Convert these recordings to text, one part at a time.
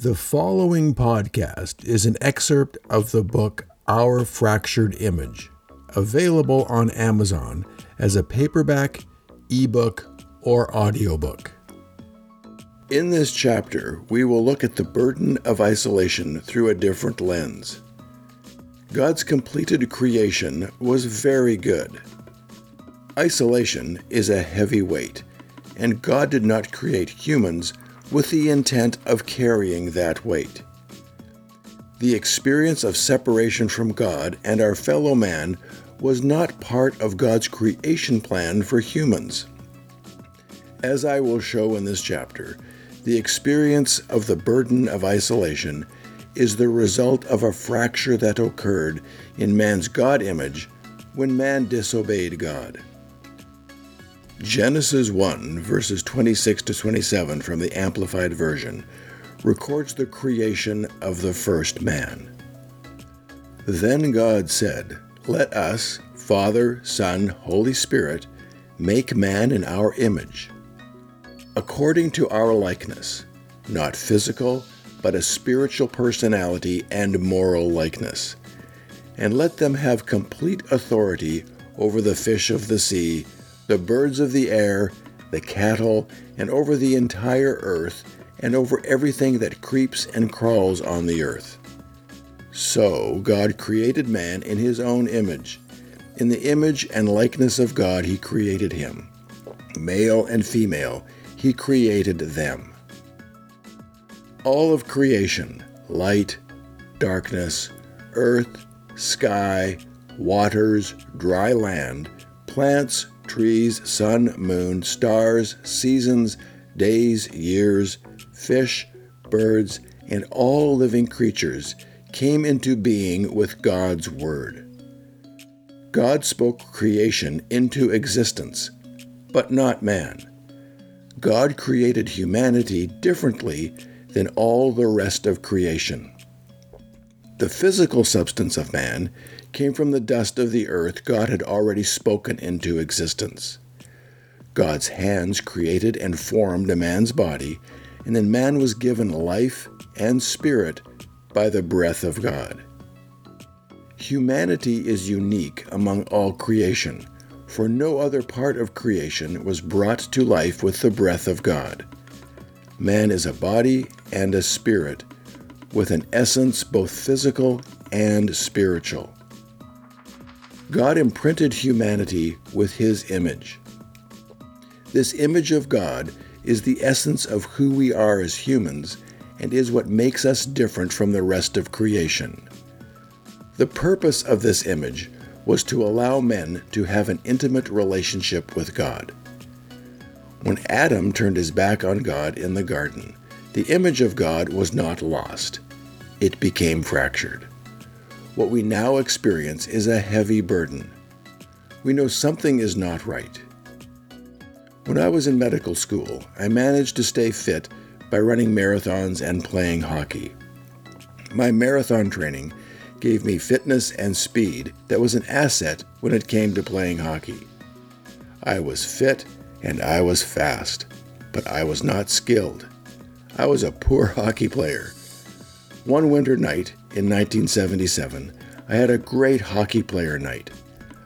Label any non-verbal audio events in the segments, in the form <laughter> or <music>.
The following podcast is an excerpt of the book Our Fractured Image, available on Amazon as a paperback, ebook, or audiobook. In this chapter, we will look at the burden of isolation through a different lens. God's completed creation was very good. Isolation is a heavy weight, and God did not create humans with the intent of carrying that weight. The experience of separation from God and our fellow man was not part of God's creation plan for humans. As I will show in this chapter, the experience of the burden of isolation is the result of a fracture that occurred in man's God image when man disobeyed God. Genesis 1, verses 26 to 27 from the Amplified Version, records the creation of the first man. Then God said, Let us, Father, Son, Holy Spirit, make man in our image, according to our likeness, not physical, but a spiritual personality and moral likeness. And let them have complete authority over the fish of the sea the birds of the air, the cattle, and over the entire earth, and over everything that creeps and crawls on the earth. So God created man in his own image. In the image and likeness of God, he created him. Male and female, he created them. All of creation light, darkness, earth, sky, waters, dry land, plants, trees, sun, moon, stars, seasons, days, years, fish, birds, and all living creatures came into being with God's Word. God spoke creation into existence, but not man. God created humanity differently than all the rest of creation. The physical substance of man came from the dust of the earth God had already spoken into existence. God's hands created and formed a man's body, and then man was given life and spirit by the breath of God. Humanity is unique among all creation, for no other part of creation was brought to life with the breath of God. Man is a body and a spirit, with an essence both physical and spiritual. God imprinted humanity with His image. This image of God is the essence of who we are as humans and is what makes us different from the rest of creation. The purpose of this image was to allow men to have an intimate relationship with God. When Adam turned his back on God in the garden, the image of God was not lost. It became fractured. What we now experience is a heavy burden. We know something is not right. When I was in medical school, I managed to stay fit by running marathons and playing hockey. My marathon training gave me fitness and speed that was an asset when it came to playing hockey. I was fit and I was fast, but I was not skilled. I was a poor <laughs> hockey player. One winter night in 1977, I had a great hockey player night.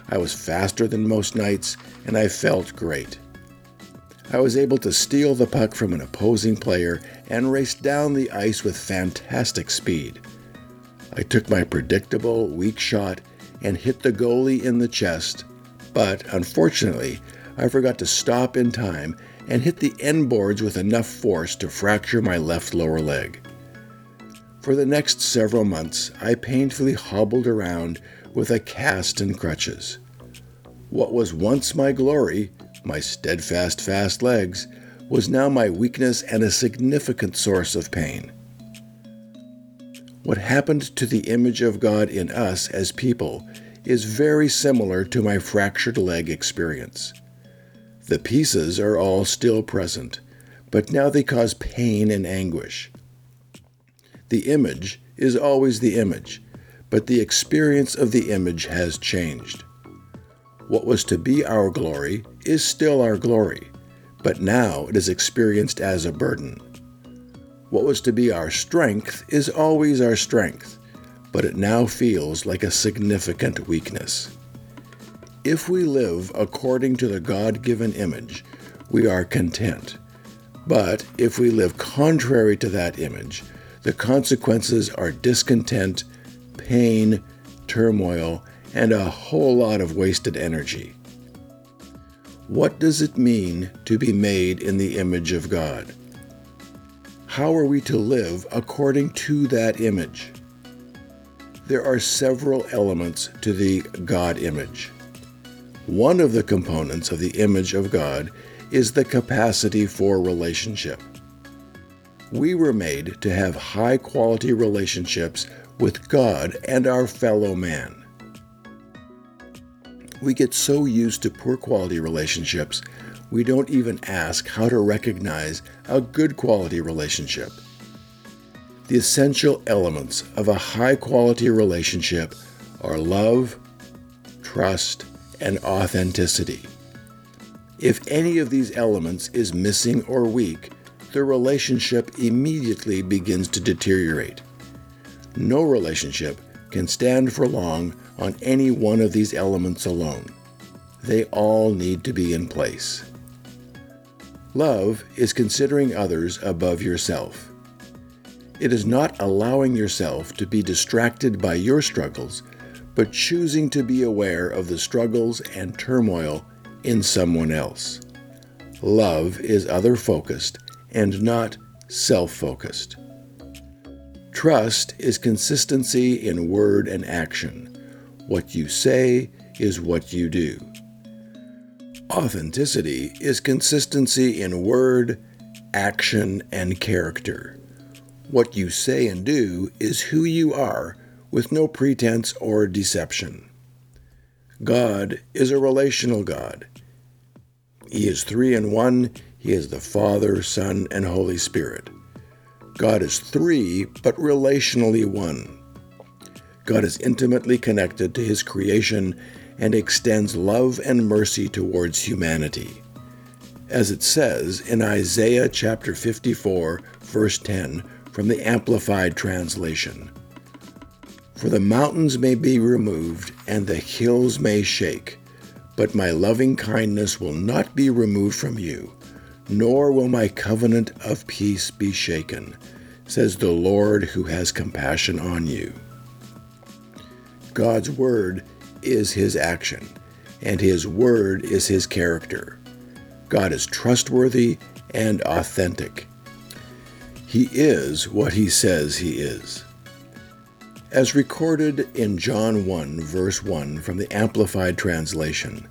I was faster than most nights, and I felt great. I was able to steal the puck from an opposing player and race down the ice with fantastic speed. I took my predictable, weak shot and hit the goalie in the chest, but unfortunately, I forgot to stop in time and hit the end boards with enough force to fracture my left lower leg. For the next several months, I painfully hobbled around with a cast and crutches. What was once my glory, my steadfast, fast legs, was now my weakness and a significant source of pain. What happened to the image of God in us as people is very similar to my fractured leg experience. The pieces are all still present, but now they cause pain and anguish. The image is always the image, but the experience of the image has changed. What was to be our glory is still our glory, but now it is experienced as a burden. What was to be our strength is always our strength, but it now feels like a significant weakness. If we live according to the God given image, we are content. But if we live contrary to that image, the consequences are discontent, pain, turmoil, and a whole lot of wasted energy. What does it mean to be made in the image of God? How are we to live according to that image? There are several elements to the God image. One of the components of the image of God is the capacity for relationship. We were made to have high quality relationships with God and our fellow man. We get so used to poor quality relationships, we don't even ask how to recognize a good quality relationship. The essential elements of a high quality relationship are love, trust, and authenticity. If any of these elements is missing or weak, the relationship immediately begins to deteriorate. No relationship can stand for long on any one of these elements alone. They all need to be in place. Love is considering others above yourself. It is not allowing yourself to be distracted by your struggles, but choosing to be aware of the struggles and turmoil in someone else. Love is other focused and not self focused. Trust is consistency in word and action. What you say is what you do. Authenticity is consistency in word, action, and character. What you say and do is who you are with no pretense or deception. God is a relational God. He is three in one. He is the Father, Son, and Holy Spirit. God is three, but relationally one. God is intimately connected to his creation and extends love and mercy towards humanity. As it says in Isaiah chapter 54, verse 10, from the Amplified Translation For the mountains may be removed, and the hills may shake but my loving kindness will not be removed from you, nor will my covenant of peace be shaken, says the Lord who has compassion on you. God's word is his action, and his word is his character. God is trustworthy and authentic. He is what he says he is. As recorded in John 1, verse 1 from the Amplified Translation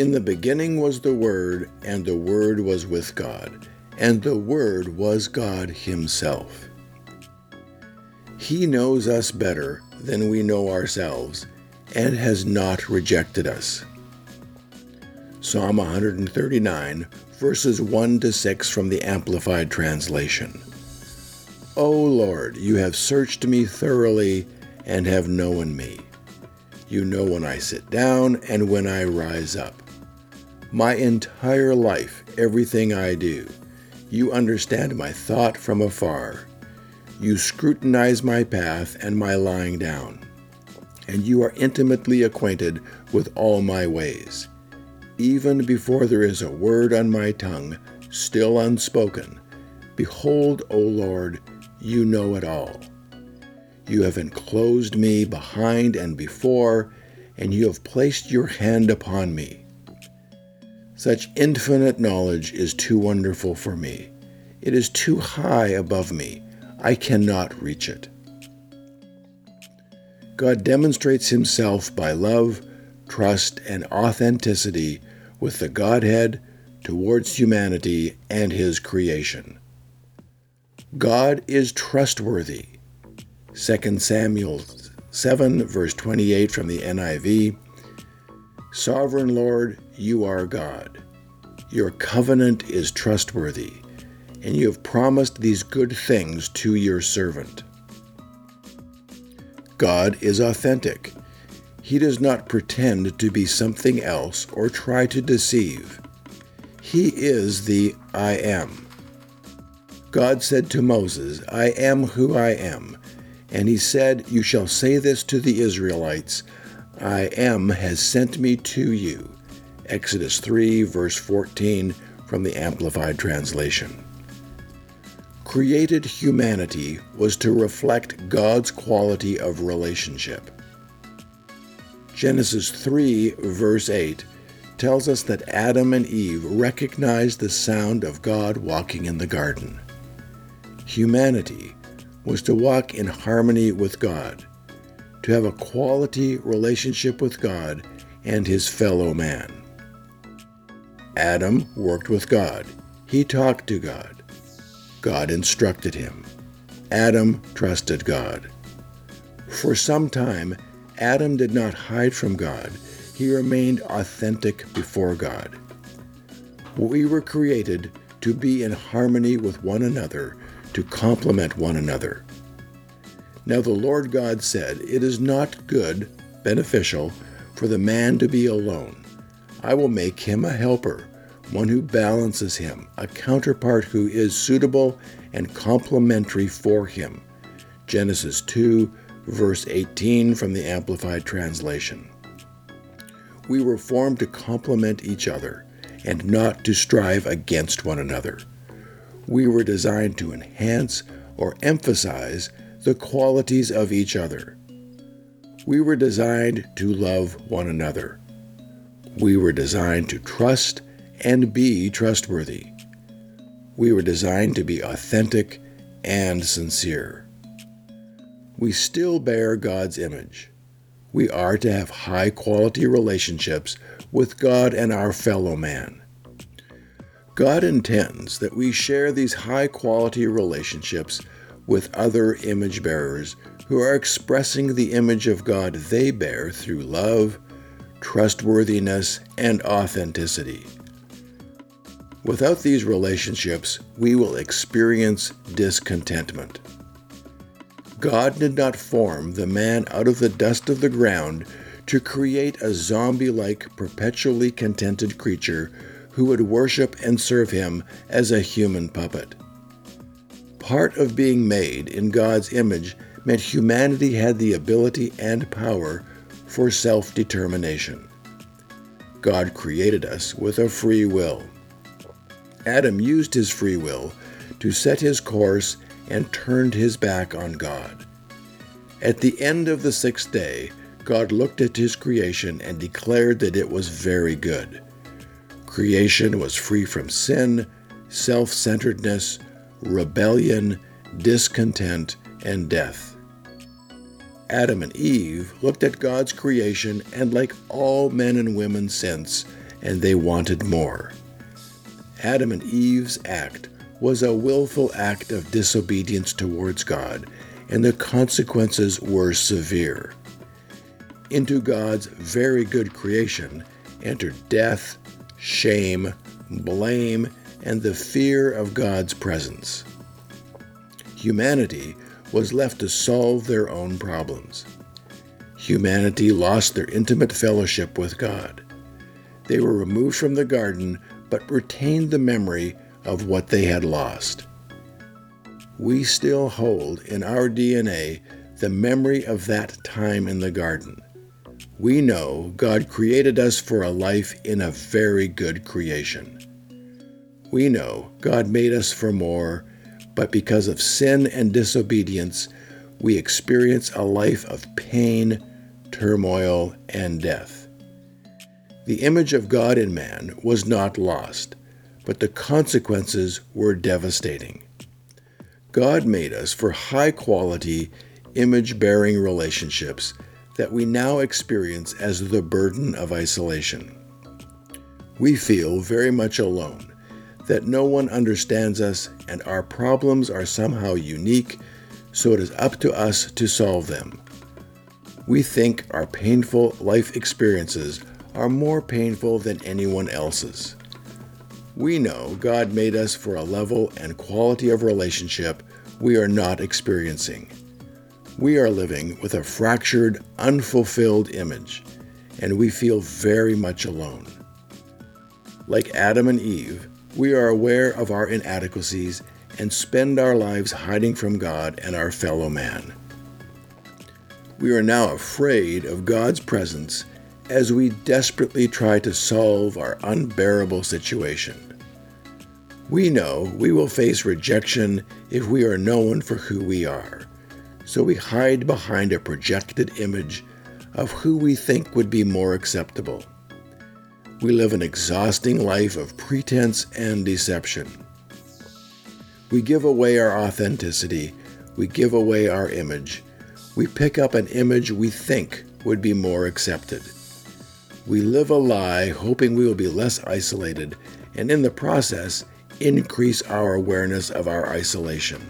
In the beginning was the Word, and the Word was with God, and the Word was God Himself. He knows us better than we know ourselves and has not rejected us. Psalm 139, verses 1 to 6 from the Amplified Translation. O Lord, you have searched me thoroughly and have known me. You know when I sit down and when I rise up. My entire life, everything I do, you understand my thought from afar. You scrutinize my path and my lying down, and you are intimately acquainted with all my ways. Even before there is a word on my tongue, still unspoken, behold, O Lord, you know it all. You have enclosed me behind and before, and you have placed your hand upon me. Such infinite knowledge is too wonderful for me. It is too high above me. I cannot reach it. God demonstrates himself by love, trust, and authenticity with the Godhead towards humanity and his creation. God is trustworthy. 2 Samuel 7, verse 28 from the NIV Sovereign Lord, you are God. Your covenant is trustworthy, and you have promised these good things to your servant. God is authentic. He does not pretend to be something else or try to deceive. He is the I am. God said to Moses, I am who I am. And he said, You shall say this to the Israelites I am has sent me to you. Exodus 3, verse 14 from the Amplified Translation. Created humanity was to reflect God's quality of relationship. Genesis 3, verse 8 tells us that Adam and Eve recognized the sound of God walking in the garden. Humanity was to walk in harmony with God, to have a quality relationship with God and his fellow man. Adam worked with God. He talked to God. God instructed him. Adam trusted God. For some time, Adam did not hide from God. He remained authentic before God. We were created to be in harmony with one another to complement one another. Now the Lord God said, It is not good, beneficial, for the man to be alone. I will make him a helper, one who balances him, a counterpart who is suitable and complementary for him. Genesis 2, verse 18 from the Amplified Translation. We were formed to complement each other and not to strive against one another we were designed to enhance or emphasize the qualities of each other. We were designed to love one another. We were designed to trust and be trustworthy. We were designed to be authentic and sincere. We still bear God's image. We are to have high quality relationships with God and our fellow man. God intends that we share these high quality relationships with other image bearers who are expressing the image of God they bear through love, trustworthiness, and authenticity. Without these relationships, we will experience discontentment. God did not form the man out of the dust of the ground to create a zombie like, perpetually contented creature who would worship and serve him as a human puppet. Part of being made in God's image meant humanity had the ability and power for self determination. God created us with a free will. Adam used his free will to set his course and turned his back on God. At the end of the sixth day, God looked at his creation and declared that it was very good. Creation was free from sin, self centeredness, rebellion, discontent, and death. Adam and Eve looked at God's creation and, like all men and women since, and they wanted more. Adam and Eve's act was a willful act of disobedience towards God, and the consequences were severe. Into God's very good creation entered death, shame, blame, and the fear of God's presence. Humanity was left to solve their own problems. Humanity lost their intimate fellowship with God. They were removed from the garden, but retained the memory of what they had lost. We still hold in our DNA the memory of that time in the garden we know God created us for a life in a very good creation. We know God made us for more, but because of sin and disobedience, we experience a life of pain, turmoil, and death. The image of God in man was not lost, but the consequences were devastating. God made us for high quality, image bearing relationships that we now experience as the burden of isolation. We feel very much alone, that no one understands us, and our problems are somehow unique, so it is up to us to solve them. We think our painful life experiences are more painful than anyone else's. We know God made us for a level and quality of relationship we are not experiencing we are living with a fractured, unfulfilled image, and we feel very much alone. Like Adam and Eve, we are aware of our inadequacies and spend our lives hiding from God and our fellow man. We are now afraid of God's presence as we desperately try to solve our unbearable situation. We know we will face rejection if we are known for who we are, so we hide behind a projected image of who we think would be more acceptable. We live an exhausting life of pretense and deception. We give away our authenticity, we give away our image, we pick up an image we think would be more accepted. We live a lie hoping we will be less isolated, and in the process, increase our awareness of our isolation.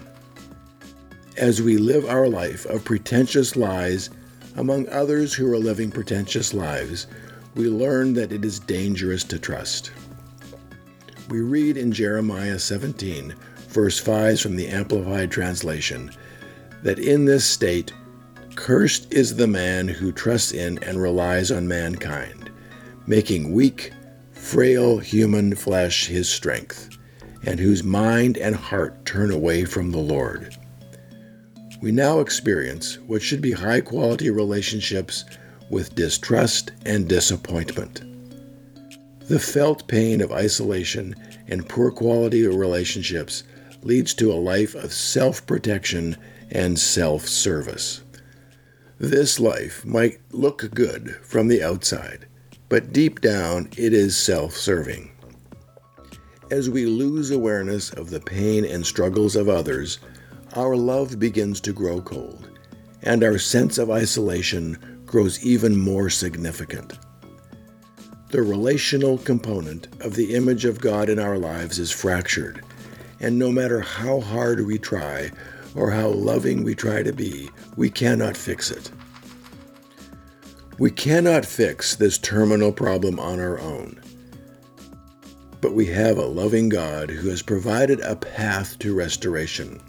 As we live our life of pretentious lies among others who are living pretentious lives, we learn that it is dangerous to trust. We read in Jeremiah 17, verse 5 from the Amplified Translation, that in this state, cursed is the man who trusts in and relies on mankind, making weak, frail human flesh his strength, and whose mind and heart turn away from the Lord. We now experience what should be high quality relationships with distrust and disappointment. The felt pain of isolation and poor quality of relationships leads to a life of self protection and self service. This life might look good from the outside, but deep down it is self serving. As we lose awareness of the pain and struggles of others, our love begins to grow cold, and our sense of isolation grows even more significant. The relational component of the image of God in our lives is fractured, and no matter how hard we try or how loving we try to be, we cannot fix it. We cannot fix this terminal problem on our own. But we have a loving God who has provided a path to restoration.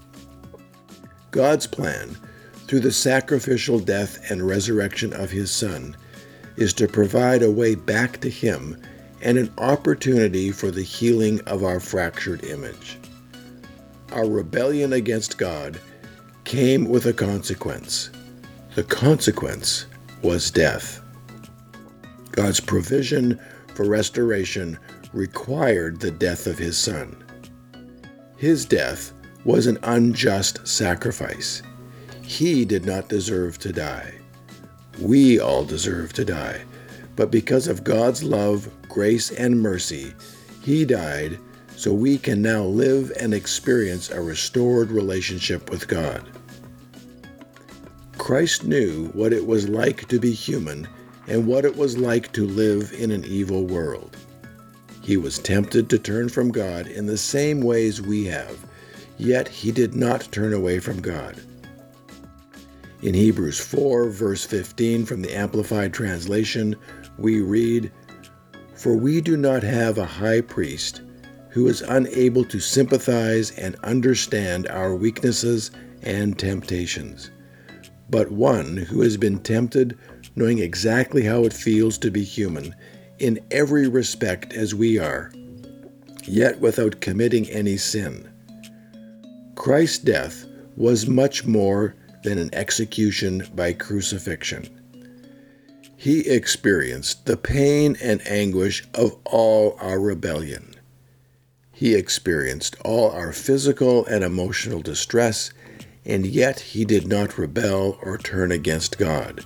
God's plan, through the sacrificial death and resurrection of his Son, is to provide a way back to him and an opportunity for the healing of our fractured image. Our rebellion against God came with a consequence. The consequence was death. God's provision for restoration required the death of his Son. His death was an unjust sacrifice. He did not deserve to die. We all deserve to die. But because of God's love, grace, and mercy, He died so we can now live and experience a restored relationship with God. Christ knew what it was like to be human and what it was like to live in an evil world. He was tempted to turn from God in the same ways we have yet he did not turn away from God. In Hebrews 4, verse 15 from the Amplified Translation, we read, For we do not have a high priest who is unable to sympathize and understand our weaknesses and temptations, but one who has been tempted, knowing exactly how it feels to be human, in every respect as we are, yet without committing any sin. Christ's death was much more than an execution by crucifixion. He experienced the pain and anguish of all our rebellion. He experienced all our physical and emotional distress, and yet he did not rebel or turn against God.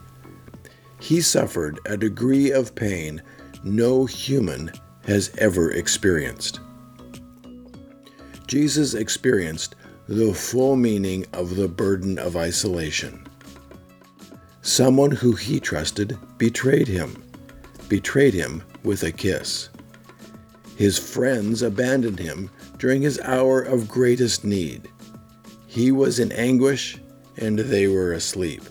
He suffered a degree of pain no human has ever experienced. Jesus experienced the full meaning of the burden of isolation. Someone who he trusted betrayed him, betrayed him with a kiss. His friends abandoned him during his hour of greatest need. He was in anguish, and they were asleep.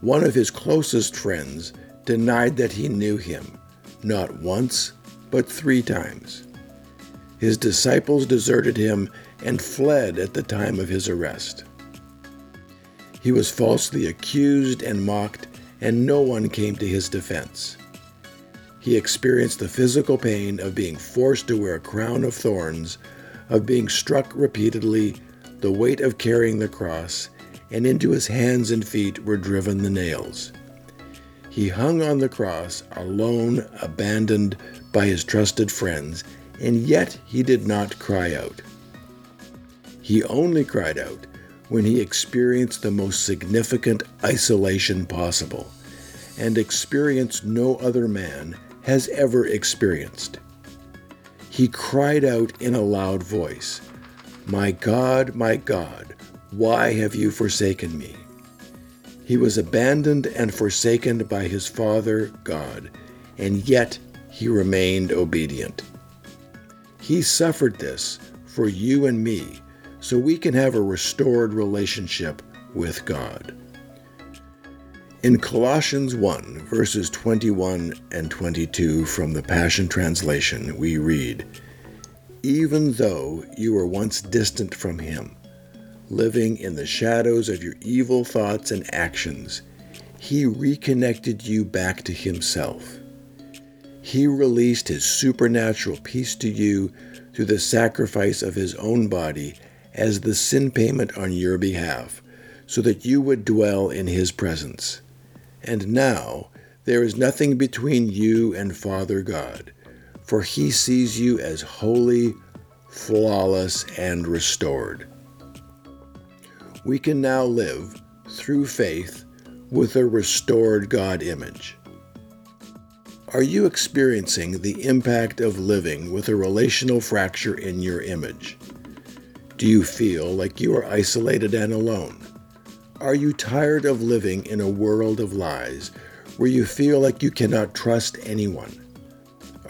One of his closest friends denied that he knew him, not once, but three times. His disciples deserted him and fled at the time of his arrest. He was falsely accused and mocked, and no one came to his defense. He experienced the physical pain of being forced to wear a crown of thorns, of being struck repeatedly, the weight of carrying the cross, and into his hands and feet were driven the nails. He hung on the cross, alone, abandoned by his trusted friends, and yet he did not cry out. He only cried out when he experienced the most significant isolation possible, and experienced no other man has ever experienced. He cried out in a loud voice, My God, my God, why have you forsaken me? He was abandoned and forsaken by his Father, God, and yet he remained obedient. He suffered this for you and me so we can have a restored relationship with God. In Colossians 1, verses 21 and 22 from the Passion Translation, we read, Even though you were once distant from Him, living in the shadows of your evil thoughts and actions, He reconnected you back to Himself. He released His supernatural peace to you through the sacrifice of His own body as the sin payment on your behalf, so that you would dwell in His presence. And now there is nothing between you and Father God, for He sees you as holy, flawless, and restored. We can now live through faith with a restored God image. Are you experiencing the impact of living with a relational fracture in your image? Do you feel like you are isolated and alone? Are you tired of living in a world of lies where you feel like you cannot trust anyone?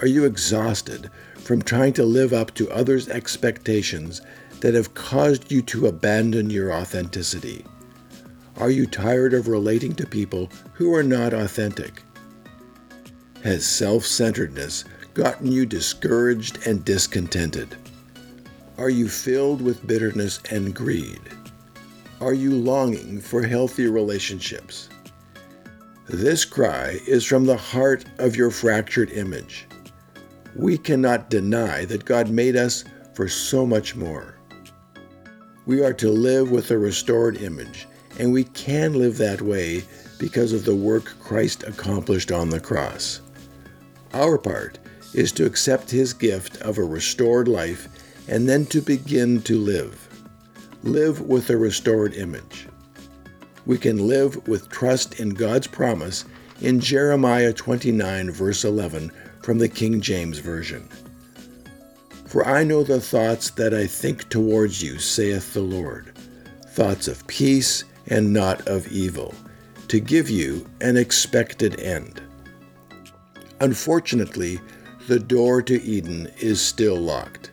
Are you exhausted from trying to live up to others' expectations that have caused you to abandon your authenticity? Are you tired of relating to people who are not authentic? Has self centeredness gotten you discouraged and discontented? Are you filled with bitterness and greed? Are you longing for healthy relationships? This cry is from the heart of your fractured image. We cannot deny that God made us for so much more. We are to live with a restored image, and we can live that way because of the work Christ accomplished on the cross. Our part is to accept his gift of a restored life and then to begin to live live with a restored image. We can live with trust in God's promise in Jeremiah 29, verse 11, from the King James Version. For I know the thoughts that I think towards you, saith the Lord, thoughts of peace and not of evil, to give you an expected end. Unfortunately, the door to Eden is still locked.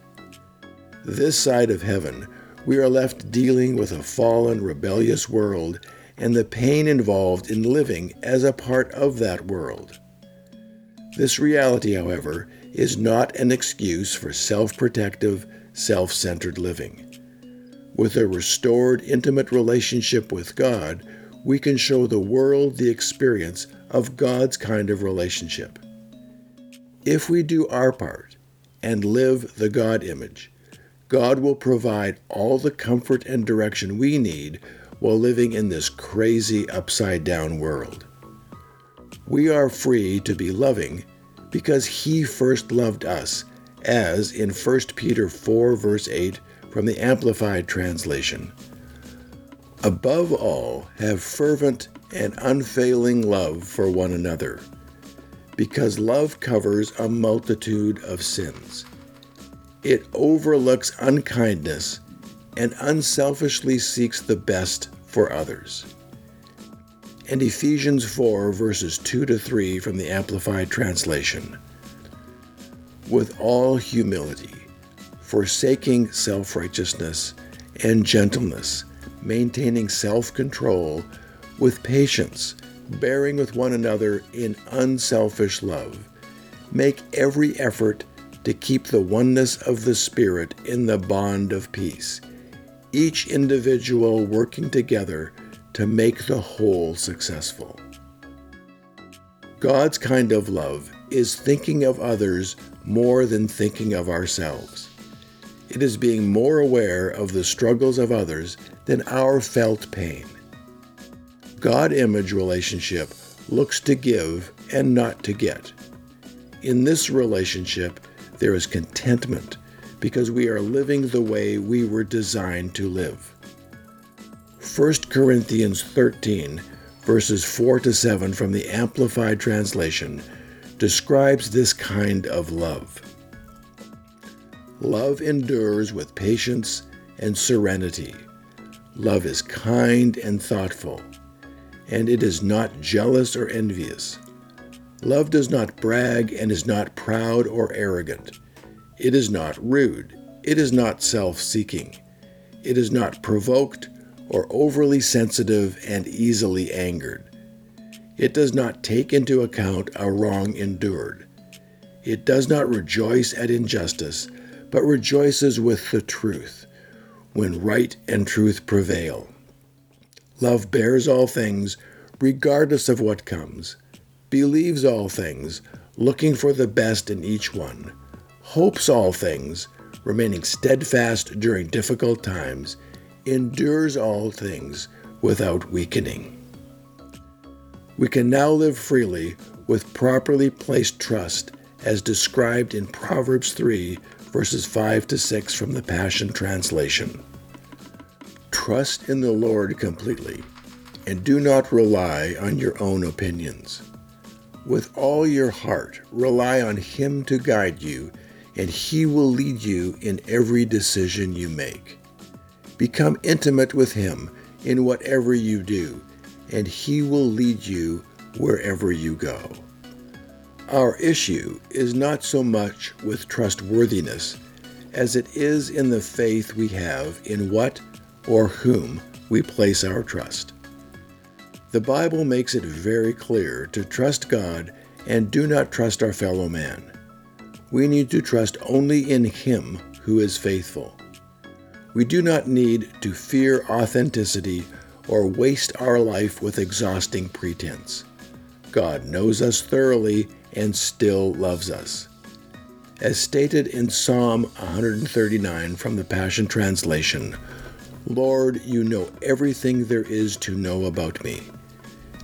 This side of heaven, we are left dealing with a fallen, rebellious world and the pain involved in living as a part of that world. This reality, however, is not an excuse for self protective, self centered living. With a restored, intimate relationship with God, we can show the world the experience of God's kind of relationship. If we do our part and live the God image, God will provide all the comfort and direction we need while living in this crazy upside down world. We are free to be loving because He first loved us, as in 1 Peter 4, verse 8 from the Amplified Translation. Above all, have fervent and unfailing love for one another, because love covers a multitude of sins. It overlooks unkindness and unselfishly seeks the best for others. And Ephesians 4, verses 2 to 3 from the Amplified Translation. With all humility, forsaking self righteousness and gentleness, maintaining self control, with patience, bearing with one another in unselfish love, make every effort to keep the oneness of the Spirit in the bond of peace, each individual working together to make the whole successful. God's kind of love is thinking of others more than thinking of ourselves. It is being more aware of the struggles of others than our felt pain. God image relationship looks to give and not to get. In this relationship, there is contentment because we are living the way we were designed to live. 1 Corinthians 13, verses 4 to 7 from the Amplified Translation, describes this kind of love. Love endures with patience and serenity. Love is kind and thoughtful, and it is not jealous or envious. Love does not brag and is not proud or arrogant. It is not rude. It is not self seeking. It is not provoked or overly sensitive and easily angered. It does not take into account a wrong endured. It does not rejoice at injustice, but rejoices with the truth, when right and truth prevail. Love bears all things, regardless of what comes, believes all things, looking for the best in each one, hopes all things, remaining steadfast during difficult times, endures all things without weakening. We can now live freely with properly placed trust as described in Proverbs 3 verses 5 to 6 from the Passion Translation. Trust in the Lord completely, and do not rely on your own opinions. With all your heart, rely on Him to guide you, and He will lead you in every decision you make. Become intimate with Him in whatever you do, and He will lead you wherever you go. Our issue is not so much with trustworthiness as it is in the faith we have in what or whom we place our trust. The Bible makes it very clear to trust God and do not trust our fellow man. We need to trust only in Him who is faithful. We do not need to fear authenticity or waste our life with exhausting pretense. God knows us thoroughly and still loves us. As stated in Psalm 139 from the Passion Translation, Lord, you know everything there is to know about me.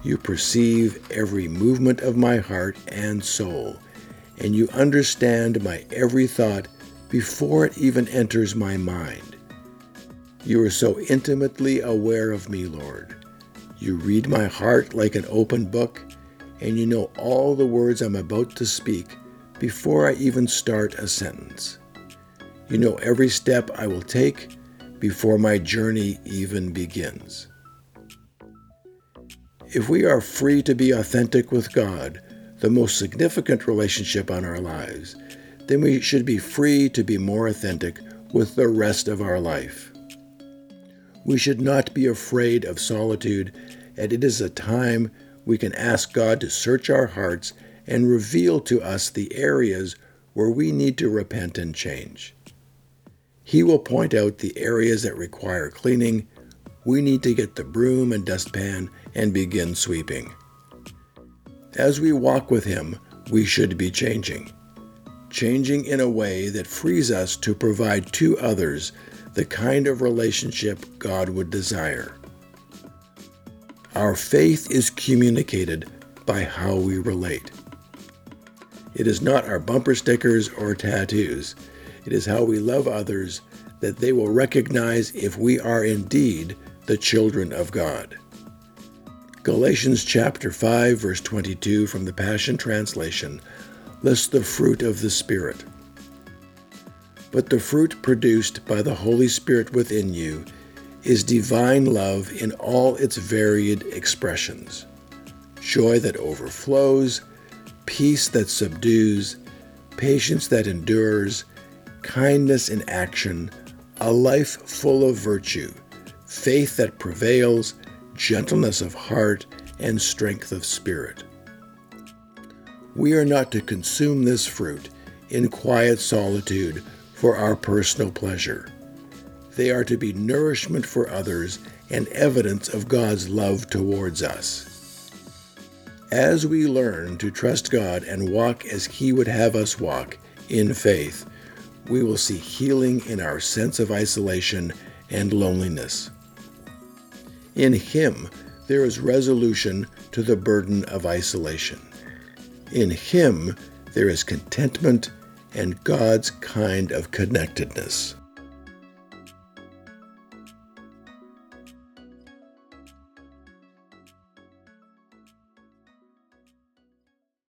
You perceive every movement of my heart and soul, and you understand my every thought before it even enters my mind. You are so intimately aware of me, Lord. You read my heart like an open book and you know all the words I'm about to speak before I even start a sentence. You know every step I will take before my journey even begins. If we are free to be authentic with God, the most significant relationship on our lives, then we should be free to be more authentic with the rest of our life. We should not be afraid of solitude, and it is a time we can ask God to search our hearts and reveal to us the areas where we need to repent and change. He will point out the areas that require cleaning. We need to get the broom and dustpan and begin sweeping. As we walk with Him, we should be changing. Changing in a way that frees us to provide to others the kind of relationship God would desire. Our faith is communicated by how we relate. It is not our bumper stickers or tattoos. It is how we love others that they will recognize if we are indeed the children of God. Galatians chapter 5 verse 22 from the Passion Translation lists the fruit of the Spirit. But the fruit produced by the Holy Spirit within you is divine love in all its varied expressions joy that overflows, peace that subdues, patience that endures, kindness in action, a life full of virtue, faith that prevails, gentleness of heart, and strength of spirit. We are not to consume this fruit in quiet solitude for our personal pleasure they are to be nourishment for others and evidence of God's love towards us. As we learn to trust God and walk as He would have us walk in faith, we will see healing in our sense of isolation and loneliness. In Him, there is resolution to the burden of isolation. In Him, there is contentment and God's kind of connectedness.